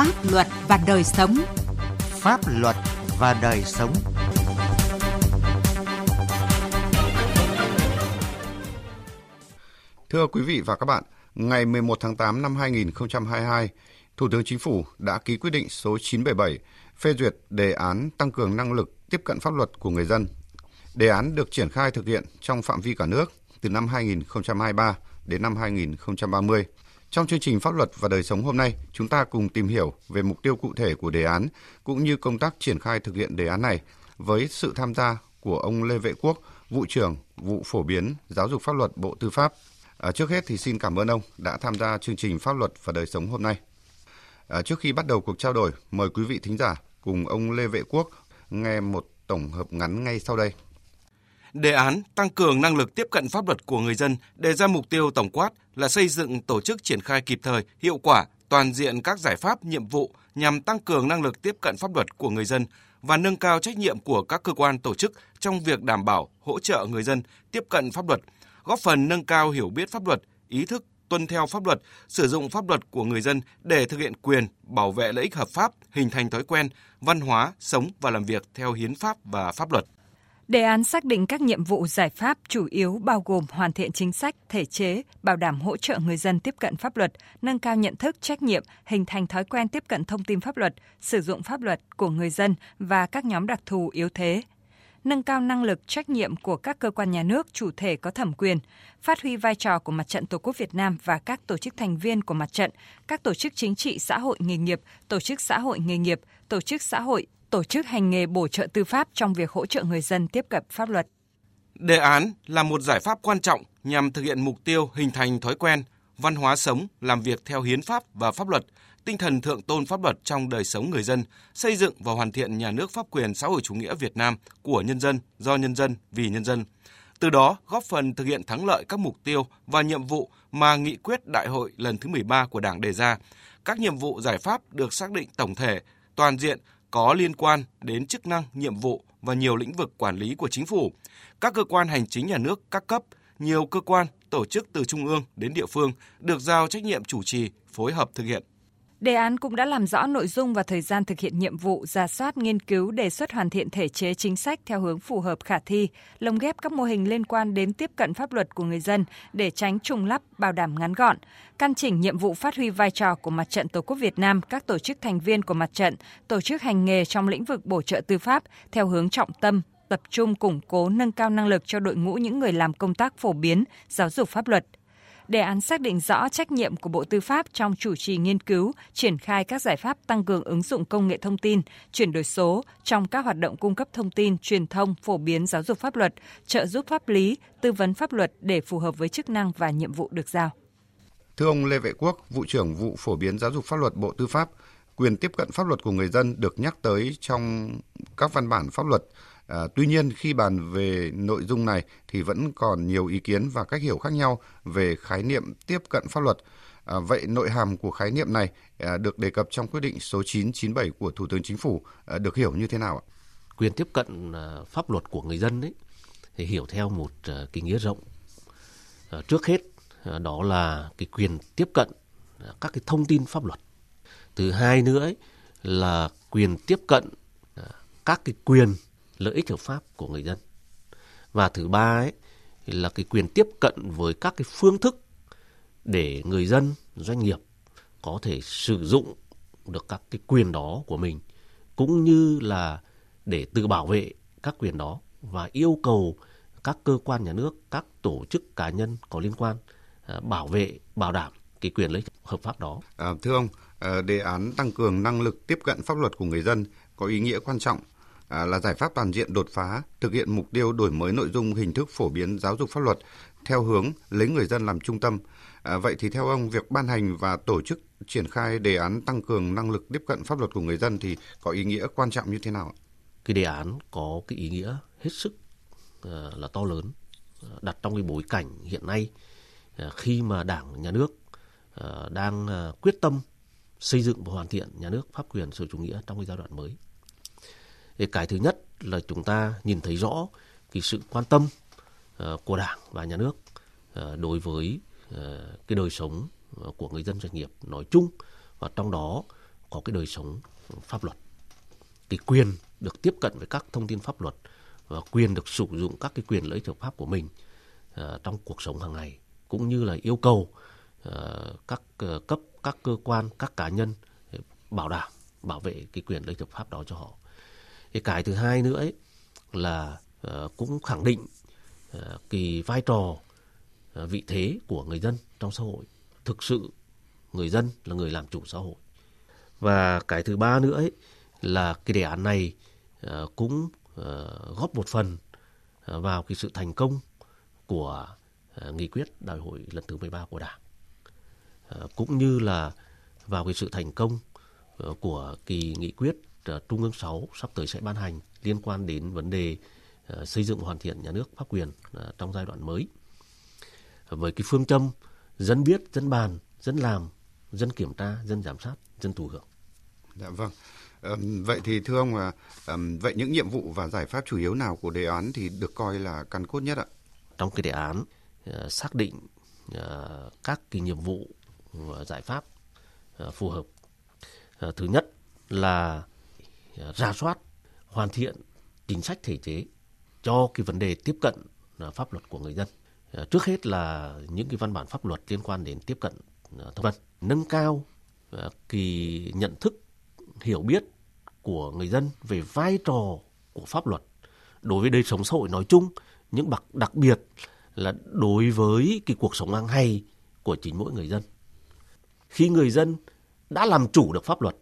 Pháp luật và đời sống. Pháp luật và đời sống. Thưa quý vị và các bạn, ngày 11 tháng 8 năm 2022, Thủ tướng Chính phủ đã ký quyết định số 977 phê duyệt đề án tăng cường năng lực tiếp cận pháp luật của người dân. Đề án được triển khai thực hiện trong phạm vi cả nước từ năm 2023 đến năm 2030. Trong chương trình Pháp luật và đời sống hôm nay, chúng ta cùng tìm hiểu về mục tiêu cụ thể của đề án cũng như công tác triển khai thực hiện đề án này với sự tham gia của ông Lê Vệ Quốc, vụ trưởng vụ phổ biến giáo dục pháp luật Bộ Tư pháp. À, trước hết thì xin cảm ơn ông đã tham gia chương trình Pháp luật và đời sống hôm nay. À, trước khi bắt đầu cuộc trao đổi, mời quý vị thính giả cùng ông Lê Vệ Quốc nghe một tổng hợp ngắn ngay sau đây. Đề án tăng cường năng lực tiếp cận pháp luật của người dân đề ra mục tiêu tổng quát là xây dựng tổ chức triển khai kịp thời, hiệu quả, toàn diện các giải pháp, nhiệm vụ nhằm tăng cường năng lực tiếp cận pháp luật của người dân và nâng cao trách nhiệm của các cơ quan tổ chức trong việc đảm bảo hỗ trợ người dân tiếp cận pháp luật, góp phần nâng cao hiểu biết pháp luật, ý thức tuân theo pháp luật, sử dụng pháp luật của người dân để thực hiện quyền, bảo vệ lợi ích hợp pháp, hình thành thói quen, văn hóa, sống và làm việc theo hiến pháp và pháp luật. Đề án xác định các nhiệm vụ giải pháp chủ yếu bao gồm hoàn thiện chính sách, thể chế, bảo đảm hỗ trợ người dân tiếp cận pháp luật, nâng cao nhận thức, trách nhiệm, hình thành thói quen tiếp cận thông tin pháp luật, sử dụng pháp luật của người dân và các nhóm đặc thù yếu thế, nâng cao năng lực trách nhiệm của các cơ quan nhà nước chủ thể có thẩm quyền, phát huy vai trò của Mặt trận Tổ quốc Việt Nam và các tổ chức thành viên của mặt trận, các tổ chức chính trị xã hội nghề nghiệp, tổ chức xã hội nghề nghiệp, tổ chức xã hội, tổ chức hành nghề bổ trợ tư pháp trong việc hỗ trợ người dân tiếp cận pháp luật. Đề án là một giải pháp quan trọng nhằm thực hiện mục tiêu hình thành thói quen, văn hóa sống, làm việc theo hiến pháp và pháp luật – tinh thần thượng tôn pháp luật trong đời sống người dân, xây dựng và hoàn thiện nhà nước pháp quyền xã hội chủ nghĩa Việt Nam của nhân dân, do nhân dân, vì nhân dân. Từ đó góp phần thực hiện thắng lợi các mục tiêu và nhiệm vụ mà nghị quyết đại hội lần thứ 13 của Đảng đề ra. Các nhiệm vụ giải pháp được xác định tổng thể, toàn diện, có liên quan đến chức năng, nhiệm vụ và nhiều lĩnh vực quản lý của chính phủ, các cơ quan hành chính nhà nước các cấp, nhiều cơ quan, tổ chức từ trung ương đến địa phương được giao trách nhiệm chủ trì, phối hợp thực hiện. Đề án cũng đã làm rõ nội dung và thời gian thực hiện nhiệm vụ, ra soát, nghiên cứu, đề xuất hoàn thiện thể chế chính sách theo hướng phù hợp khả thi, lồng ghép các mô hình liên quan đến tiếp cận pháp luật của người dân để tránh trùng lắp, bảo đảm ngắn gọn, căn chỉnh nhiệm vụ phát huy vai trò của Mặt trận Tổ quốc Việt Nam, các tổ chức thành viên của mặt trận, tổ chức hành nghề trong lĩnh vực bổ trợ tư pháp theo hướng trọng tâm, tập trung củng cố nâng cao năng lực cho đội ngũ những người làm công tác phổ biến, giáo dục pháp luật – Đề án xác định rõ trách nhiệm của Bộ Tư pháp trong chủ trì nghiên cứu, triển khai các giải pháp tăng cường ứng dụng công nghệ thông tin, chuyển đổi số trong các hoạt động cung cấp thông tin, truyền thông, phổ biến giáo dục pháp luật, trợ giúp pháp lý, tư vấn pháp luật để phù hợp với chức năng và nhiệm vụ được giao. Thưa ông Lê Vệ Quốc, vụ trưởng vụ phổ biến giáo dục pháp luật Bộ Tư pháp, quyền tiếp cận pháp luật của người dân được nhắc tới trong các văn bản pháp luật À, tuy nhiên khi bàn về nội dung này thì vẫn còn nhiều ý kiến và cách hiểu khác nhau về khái niệm tiếp cận pháp luật. À, vậy nội hàm của khái niệm này à, được đề cập trong quyết định số 997 của Thủ tướng Chính phủ à, được hiểu như thế nào ạ? Quyền tiếp cận à, pháp luật của người dân ấy thì hiểu theo một à, cái nghĩa rộng. À, trước hết à, đó là cái quyền tiếp cận các cái thông tin pháp luật. Thứ hai nữa ấy, là quyền tiếp cận các cái quyền lợi ích hợp pháp của người dân. Và thứ ba ấy là cái quyền tiếp cận với các cái phương thức để người dân, doanh nghiệp có thể sử dụng được các cái quyền đó của mình cũng như là để tự bảo vệ các quyền đó và yêu cầu các cơ quan nhà nước, các tổ chức cá nhân có liên quan à, bảo vệ, bảo đảm cái quyền lợi hợp pháp đó. À, thưa ông, à, đề án tăng cường năng lực tiếp cận pháp luật của người dân có ý nghĩa quan trọng À, là giải pháp toàn diện đột phá, thực hiện mục tiêu đổi mới nội dung hình thức phổ biến giáo dục pháp luật theo hướng lấy người dân làm trung tâm. À, vậy thì theo ông, việc ban hành và tổ chức triển khai đề án tăng cường năng lực tiếp cận pháp luật của người dân thì có ý nghĩa quan trọng như thế nào? Cái đề án có cái ý nghĩa hết sức uh, là to lớn, à, đặt trong cái bối cảnh hiện nay uh, khi mà Đảng, Nhà nước uh, đang quyết tâm xây dựng và hoàn thiện nhà nước pháp quyền xã chủ nghĩa trong cái giai đoạn mới thì cái thứ nhất là chúng ta nhìn thấy rõ cái sự quan tâm uh, của đảng và nhà nước uh, đối với uh, cái đời sống của người dân doanh nghiệp nói chung và trong đó có cái đời sống pháp luật. Cái quyền được tiếp cận với các thông tin pháp luật và quyền được sử dụng các cái quyền lợi ích hợp pháp của mình trong cuộc sống hàng ngày cũng như là yêu cầu các cấp các cơ quan các cá nhân bảo đảm bảo vệ cái quyền lợi ích hợp pháp đó cho họ cái cái thứ hai nữa ấy là uh, cũng khẳng định uh, cái vai trò uh, vị thế của người dân trong xã hội. Thực sự người dân là người làm chủ xã hội. Và cái thứ ba nữa ấy là cái đề án này uh, cũng uh, góp một phần uh, vào cái sự thành công của uh, nghị quyết đại hội lần thứ 13 của Đảng. Uh, cũng như là vào cái sự thành công uh, của kỳ nghị quyết Trung ương 6 sắp tới sẽ ban hành liên quan đến vấn đề uh, xây dựng hoàn thiện nhà nước pháp quyền uh, trong giai đoạn mới. Với cái phương châm dân biết, dân bàn, dân làm, dân kiểm tra, dân giám sát, dân thụ hưởng. Dạ vâng. vậy thì thưa ông là vậy những nhiệm vụ và giải pháp chủ yếu nào của đề án thì được coi là căn cốt nhất ạ? Trong cái đề án xác định các cái nhiệm vụ và giải pháp phù hợp. Thứ nhất là ra soát, hoàn thiện chính sách thể chế cho cái vấn đề tiếp cận à, pháp luật của người dân. À, trước hết là những cái văn bản pháp luật liên quan đến tiếp cận à, thông tin, nâng cao kỳ cái nhận thức hiểu biết của người dân về vai trò của pháp luật đối với đời sống xã hội nói chung những bậc đặc biệt là đối với cái cuộc sống hàng ngày của chính mỗi người dân khi người dân đã làm chủ được pháp luật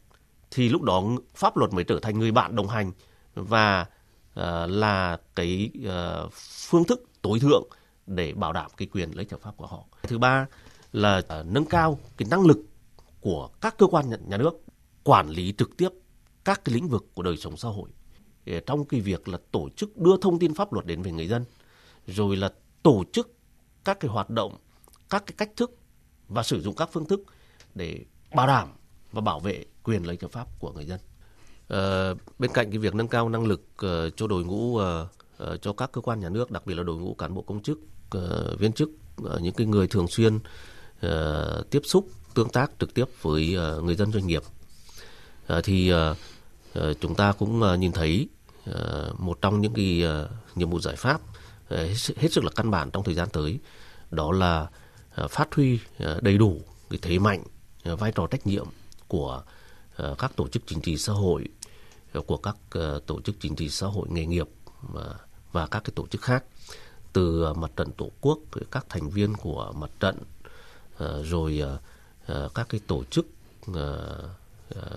thì lúc đó pháp luật mới trở thành người bạn đồng hành và uh, là cái uh, phương thức tối thượng để bảo đảm cái quyền lấy ích hợp pháp của họ. Thứ ba là uh, nâng cao cái năng lực của các cơ quan nhà nước quản lý trực tiếp các cái lĩnh vực của đời sống xã hội. Trong cái việc là tổ chức đưa thông tin pháp luật đến với người dân rồi là tổ chức các cái hoạt động các cái cách thức và sử dụng các phương thức để bảo đảm và bảo vệ quyền lợi hợp pháp của người dân. À, bên cạnh cái việc nâng cao năng lực uh, cho đội ngũ uh, uh, cho các cơ quan nhà nước đặc biệt là đội ngũ cán bộ công chức uh, viên chức uh, những cái người thường xuyên uh, tiếp xúc tương tác trực tiếp với uh, người dân doanh nghiệp. Uh, thì uh, uh, chúng ta cũng uh, nhìn thấy uh, một trong những cái uh, nhiệm vụ giải pháp uh, hết sức là căn bản trong thời gian tới đó là uh, phát huy uh, đầy đủ cái thế mạnh uh, vai trò trách nhiệm của uh, Ờ, các tổ chức chính trị xã hội ờ, của các ờ, tổ chức chính trị xã hội nghề nghiệp và các cái tổ chức khác, từ mặt trận tổ quốc các thành viên của mặt trận rồi các cái tổ chức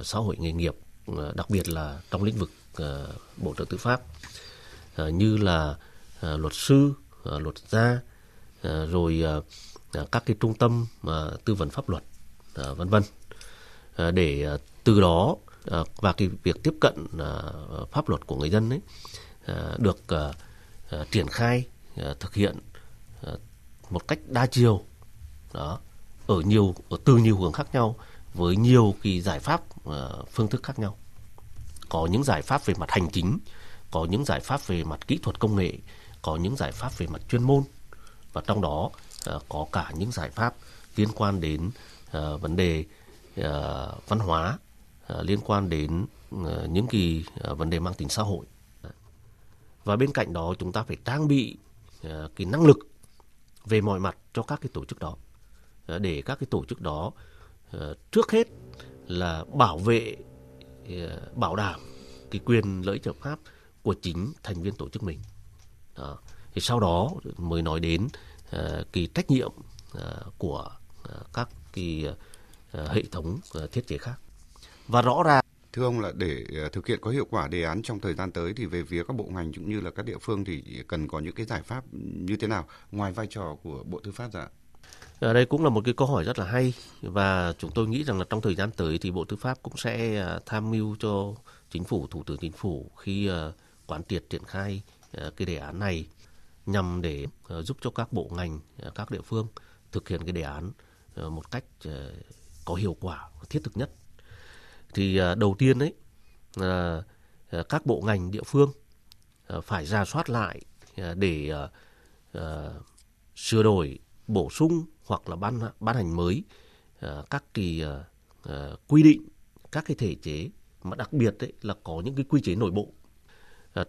xã hội nghề nghiệp đặc biệt là trong lĩnh vực bộ trợ tư pháp như là luật sư luật gia rồi các cái trung tâm tư vấn pháp luật vân vân để từ đó ờ, và cái việc tiếp cận ờ, pháp luật của người dân ấy ờ, được triển khai thực hiện một cách đa chiều, đó, ở nhiều, ở từ nhiều hướng khác nhau, với nhiều cái giải pháp phương thức khác nhau. Có những giải pháp về mặt hành chính, có những giải pháp về mặt kỹ thuật công nghệ, có những giải pháp về mặt chuyên môn, và trong đó có cả những giải pháp liên quan đến vấn đề văn hóa Ờ, liên quan đến ờ, những kỳ ờ, vấn đề mang tính xã hội. Và bên cạnh đó chúng ta phải trang bị cái năng lực về mọi mặt cho các cái tổ chức đó. Để các cái tổ chức đó trước hết là bảo vệ bảo đảm cái quyền lợi ích hợp pháp của chính thành viên tổ chức mình. Đó. thì sau đó mới nói đến kỳ cái trách nhiệm của các cái hệ thống thiết chế khác và rõ ràng Thưa ông là để thực hiện có hiệu quả đề án trong thời gian tới thì về phía các bộ ngành cũng như là các địa phương thì cần có những cái giải pháp như thế nào ngoài vai trò của Bộ Tư pháp ra? Ở đây cũng là một cái câu hỏi rất là hay và chúng tôi nghĩ rằng là trong thời gian tới thì Bộ Tư pháp cũng sẽ tham mưu cho chính phủ, thủ tướng chính phủ khi quán triệt triển khai cái đề án này nhằm để giúp cho các bộ ngành, các địa phương thực hiện cái đề án một cách có hiệu quả thiết thực nhất thì à, đầu tiên đấy là à, các bộ ngành địa phương à, phải ra soát lại để sửa đổi, bổ sung hoặc là ban ban hành mới các kỳ quy định, các cái thể chế mà đặc biệt đấy là có những cái quy chế nội bộ.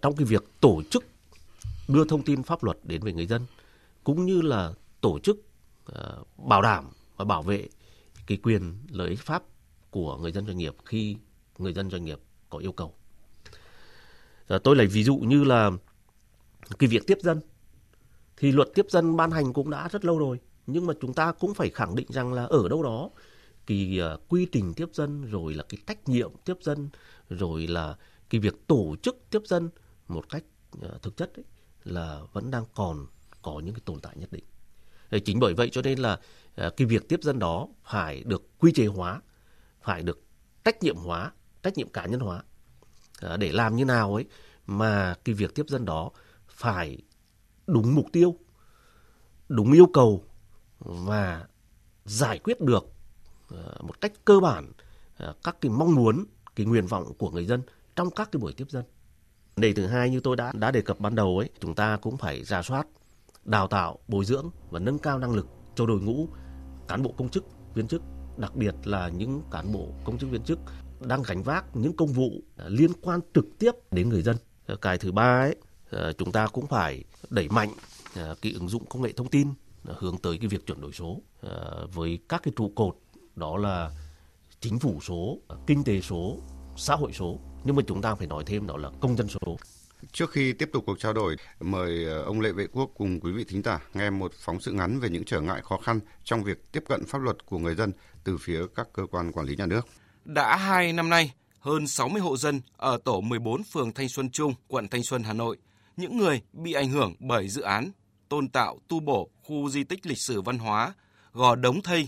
Trong cái việc tổ chức đưa thông tin pháp luật đến với người dân, cũng như là tổ chức bảo đảm và bảo vệ cái quyền lợi ích pháp của người dân doanh nghiệp khi người dân doanh nghiệp có yêu cầu. À, tôi lấy ví dụ như là cái việc tiếp dân thì luật tiếp dân ban hành cũng đã rất lâu rồi nhưng mà chúng ta cũng phải khẳng định rằng là ở đâu đó cái uh, quy trình tiếp dân rồi là cái trách nhiệm tiếp dân rồi là cái việc tổ chức tiếp dân một cách uh, thực chất ấy, là vẫn đang còn có những cái tồn tại nhất định. Chính bởi vậy cho nên là uh, cái việc tiếp dân đó phải được quy chế hóa, phải được trách nhiệm hóa, trách nhiệm cá nhân hóa ờ, để làm như nào ấy mà cái việc tiếp dân đó phải đúng mục tiêu, đúng yêu cầu và giải quyết được ờ, một cách cơ bản ờ, các cái mong muốn, cái nguyện vọng của người dân trong các cái buổi tiếp dân. Đề thứ hai như tôi đã đã đề cập ban đầu ấy, chúng ta cũng phải ra soát, đào tạo, bồi dưỡng và nâng cao năng lực cho đội ngũ cán bộ công chức, viên chức, đặc biệt là những cán bộ công chức viên chức đang gánh vác những công vụ liên quan trực tiếp đến người dân. Cái thứ ba ấy, ờ, chúng ta cũng phải đẩy mạnh ờ, cái ứng dụng công nghệ thông tin hướng tới cái việc chuyển đổi số ờ, với các cái trụ cột đó là chính phủ số, kinh tế số, xã hội số. Nhưng mà chúng ta phải nói thêm đó là công dân số. Trước khi tiếp tục cuộc trao đổi, mời ờ, ông Lệ Vệ Quốc cùng quý vị thính giả nghe một phóng sự ngắn về những trở ngại khó khăn trong việc tiếp cận pháp luật của người dân từ phía các cơ quan quản lý nhà nước. Đã hai năm nay, hơn 60 hộ dân ở tổ 14 phường Thanh Xuân Trung, quận Thanh Xuân, Hà Nội, những người bị ảnh hưởng bởi dự án tôn tạo tu bổ khu di tích lịch sử văn hóa Gò Đống Thây,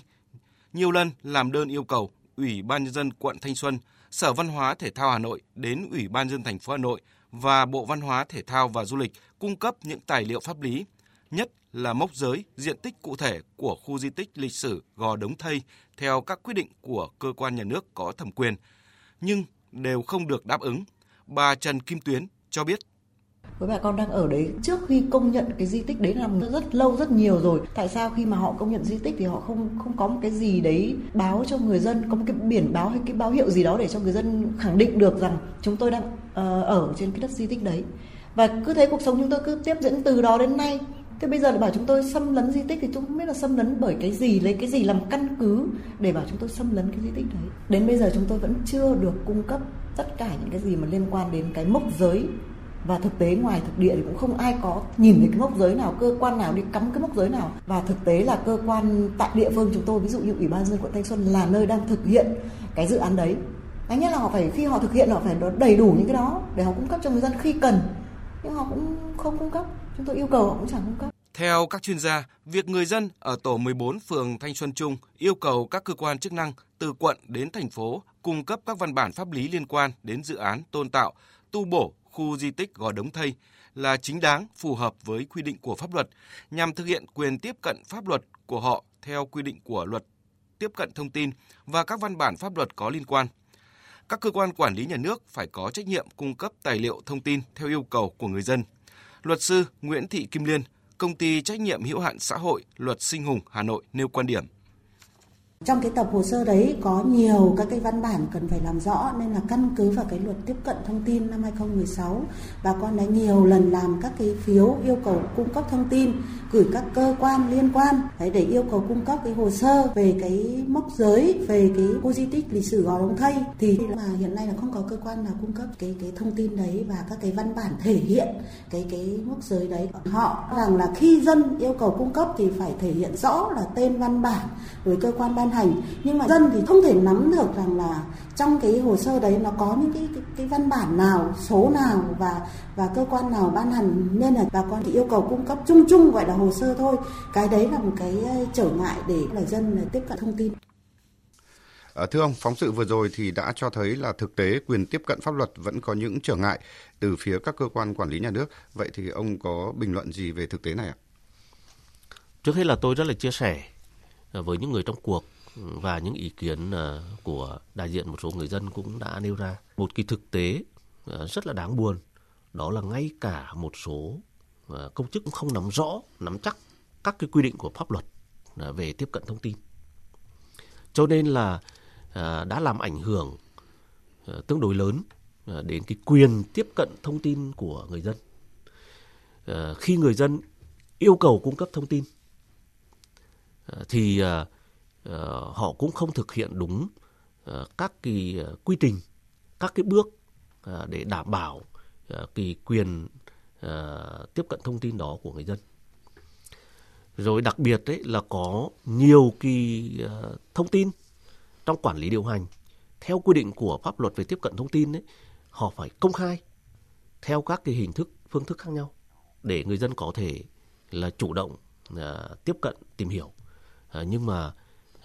nhiều lần làm đơn yêu cầu Ủy ban nhân dân quận Thanh Xuân, Sở Văn hóa Thể thao Hà Nội đến Ủy ban dân thành phố Hà Nội và Bộ Văn hóa Thể thao và Du lịch cung cấp những tài liệu pháp lý, nhất là mốc giới, diện tích cụ thể của khu di tích lịch sử Gò Đống Thây theo các quyết định của cơ quan nhà nước có thẩm quyền, nhưng đều không được đáp ứng. Bà Trần Kim Tuyến cho biết với bà con đang ở đấy trước khi công nhận cái di tích đấy là rất lâu rất nhiều rồi. Tại sao khi mà họ công nhận di tích thì họ không không có một cái gì đấy báo cho người dân có một cái biển báo hay cái báo hiệu gì đó để cho người dân khẳng định được rằng chúng tôi đang uh, ở trên cái đất di tích đấy? Và cứ thấy cuộc sống chúng tôi cứ tiếp diễn từ đó đến nay. Thế bây giờ lại bảo chúng tôi xâm lấn di tích thì chúng không biết là xâm lấn bởi cái gì, lấy cái gì làm căn cứ để bảo chúng tôi xâm lấn cái di tích đấy. Đến bây giờ chúng tôi vẫn chưa được cung cấp tất cả những cái gì mà liên quan đến cái mốc giới và thực tế ngoài thực địa thì cũng không ai có nhìn thấy cái mốc giới nào cơ quan nào đi cắm cái mốc giới nào. Và thực tế là cơ quan tại địa phương chúng tôi ví dụ như ủy ban dân quận thanh xuân là nơi đang thực hiện cái dự án đấy. Cái nhất là họ phải khi họ thực hiện họ phải đầy đủ những cái đó để họ cung cấp cho người dân khi cần. Nhưng họ cũng không cung cấp. Chúng tôi yêu cầu họ cũng chẳng cung cấp. Theo các chuyên gia, việc người dân ở tổ 14 phường Thanh Xuân Trung yêu cầu các cơ quan chức năng từ quận đến thành phố cung cấp các văn bản pháp lý liên quan đến dự án tôn tạo, tu bổ khu di tích Gò Đống Thây là chính đáng, phù hợp với quy định của pháp luật nhằm thực hiện quyền tiếp cận pháp luật của họ theo quy định của luật tiếp cận thông tin và các văn bản pháp luật có liên quan. Các cơ quan quản lý nhà nước phải có trách nhiệm cung cấp tài liệu thông tin theo yêu cầu của người dân. Luật sư Nguyễn Thị Kim Liên, công ty trách nhiệm hữu hạn xã hội Luật Sinh Hùng Hà Nội nêu quan điểm. Trong cái tập hồ sơ đấy có nhiều các cái văn bản cần phải làm rõ nên là căn cứ vào cái luật tiếp cận thông tin năm 2016 bà con đã nhiều lần làm các cái phiếu yêu cầu cung cấp thông tin gửi các cơ quan liên quan đấy, để yêu cầu cung cấp cái hồ sơ về cái mốc giới về cái khu di tích lịch sử Gò Đống Thây. Thì mà hiện nay là không có cơ quan nào cung cấp cái cái thông tin đấy và các cái văn bản thể hiện cái cái mốc giới đấy. Họ rằng là khi dân yêu cầu cung cấp thì phải thể hiện rõ là tên văn bản với cơ quan ban hành nhưng mà dân thì không thể nắm được rằng là trong cái hồ sơ đấy nó có những cái cái, cái văn bản nào số nào và và cơ quan nào ban hành nên là bà con thì yêu cầu cung cấp chung chung gọi là hồ sơ thôi cái đấy là một cái ờ, trở ngại để người dân tiếp cận thông tin À, thưa ông, phóng sự vừa rồi thì đã cho thấy là thực tế quyền tiếp cận pháp luật vẫn có những trở ngại từ phía các cơ quan quản lý nhà nước. Vậy thì ông có bình luận gì về thực tế này ạ? Trước hết là tôi rất là chia sẻ ờ, với những người trong cuộc và những ý kiến ờ, của đại diện một số người dân cũng đã nêu ra một cái thực tế ờ, rất là đáng buồn, đó là ngay cả một số ờ, công chức cũng không nắm rõ, nắm chắc các cái quy định của pháp luật về tiếp cận thông tin cho nên là đã làm ảnh hưởng tương đối lớn đến cái quyền tiếp cận thông tin của người dân. Khi người dân yêu cầu cung cấp thông tin thì Ờ, họ cũng không thực hiện đúng ờ, các cái ờ, quy trình, các cái bước để đảm bảo cái quyền tiếp cận thông tin đó của người dân. Rồi đặc biệt đấy là có nhiều kỳ uh, thông tin trong quản lý điều hành. Theo quy định của pháp luật về tiếp cận thông tin đấy họ phải công khai theo các cái hình thức phương thức khác nhau để người dân có thể là chủ động tiếp cận tìm hiểu. Nhưng mà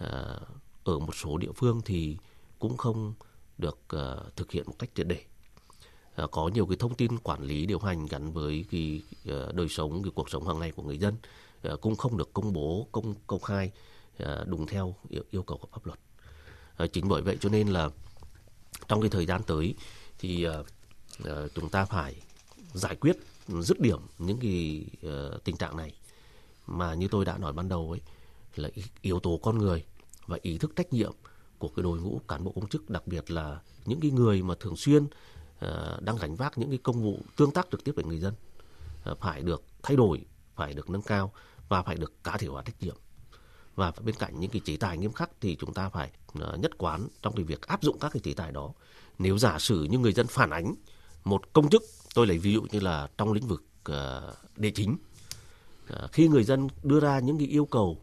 Ờ, ở một số địa phương thì cũng không được uh, thực hiện một cách triệt để. Uh, có nhiều cái thông tin quản lý điều hành gắn với cái uh, đời sống cái cuộc sống hàng ngày của người dân cũng không được công bố công công khai đúng theo yêu, yêu cầu của pháp luật. Chính bởi vậy cho nên là trong cái thời gian tới thì chúng ta phải giải quyết ừ, dứt điểm những cái tình trạng này. Mà như tôi đã nói ban đầu ấy là yếu tố con người và ý thức trách nhiệm của cái đội ngũ cán bộ công chức, đặc biệt là những cái người mà thường xuyên ờ, đang gánh vác những cái công vụ tương tác trực tiếp với người dân ờ, phải được thay đổi, phải được nâng cao và phải được cá thể hóa trách nhiệm. Và bên cạnh những cái chế tài nghiêm khắc thì chúng ta phải ờ, nhất quán trong cái việc áp dụng các cái chế tài đó. Nếu giả sử như người dân phản ánh một công chức, tôi lấy ví dụ như là trong lĩnh vực địa chính khi người dân đưa ra những cái yêu cầu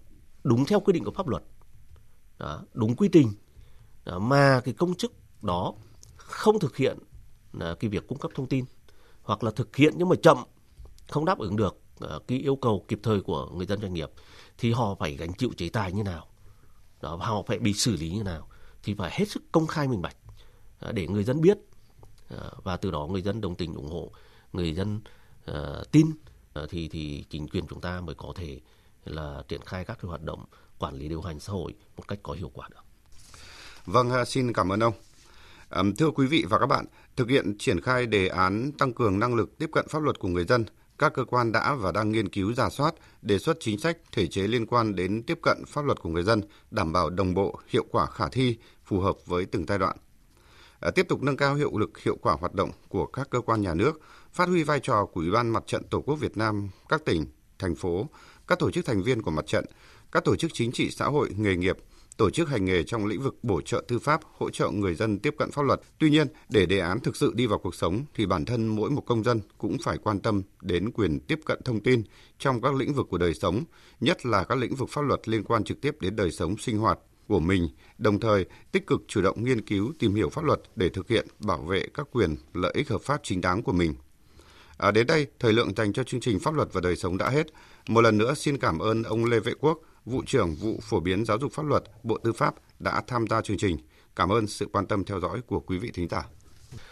đúng theo quy định của pháp luật. Đúng quy trình. Mà cái công chức đó không thực hiện à, cái việc cung cấp thông tin hoặc là thực hiện nhưng mà chậm không đáp ứng được à, cái yêu cầu kịp thời của người dân doanh nghiệp thì họ phải gánh chịu chế tài như nào? Đó họ phải bị xử lý như nào? Thì phải hết sức công khai minh bạch à, để người dân biết và từ đó người dân đồng tình ủng hộ người dân uh, tin uh, thì thì chính quyền chúng ta mới có thể là triển khai các cái hoạt động quản lý điều hành xã hội một cách có hiệu quả được. Vâng, xin cảm ơn ông. Thưa quý vị và các bạn, thực hiện triển khai đề án tăng cường năng lực tiếp cận pháp luật của người dân các cơ quan đã và đang nghiên cứu giả soát, đề xuất chính sách, thể chế liên quan đến tiếp cận pháp luật của người dân, đảm bảo đồng bộ, hiệu quả khả thi, phù hợp với từng giai đoạn. À, tiếp tục nâng cao hiệu lực hiệu quả hoạt động của các cơ quan nhà nước, phát huy vai trò của Ủy ban Mặt trận Tổ quốc Việt Nam, các tỉnh, thành phố, các tổ chức thành viên của mặt trận, các tổ chức chính trị xã hội, nghề nghiệp, tổ chức hành nghề trong lĩnh vực bổ trợ tư pháp, hỗ trợ người dân tiếp cận pháp luật. Tuy nhiên, để đề án thực sự đi vào cuộc sống thì bản thân mỗi một công dân cũng phải quan tâm đến quyền tiếp cận thông tin trong các lĩnh vực của đời sống, nhất là các lĩnh vực pháp luật liên quan trực tiếp đến đời sống sinh hoạt của mình, đồng thời tích cực chủ động nghiên cứu tìm hiểu pháp luật để thực hiện bảo vệ các quyền lợi ích hợp pháp chính đáng của mình. À, đến đây, thời lượng dành cho chương trình Pháp luật và đời sống đã hết. Một lần nữa xin cảm ơn ông Lê Vệ Quốc, vụ trưởng vụ phổ biến giáo dục pháp luật Bộ Tư pháp đã tham gia chương trình. Cảm ơn sự quan tâm theo dõi của quý vị thính giả.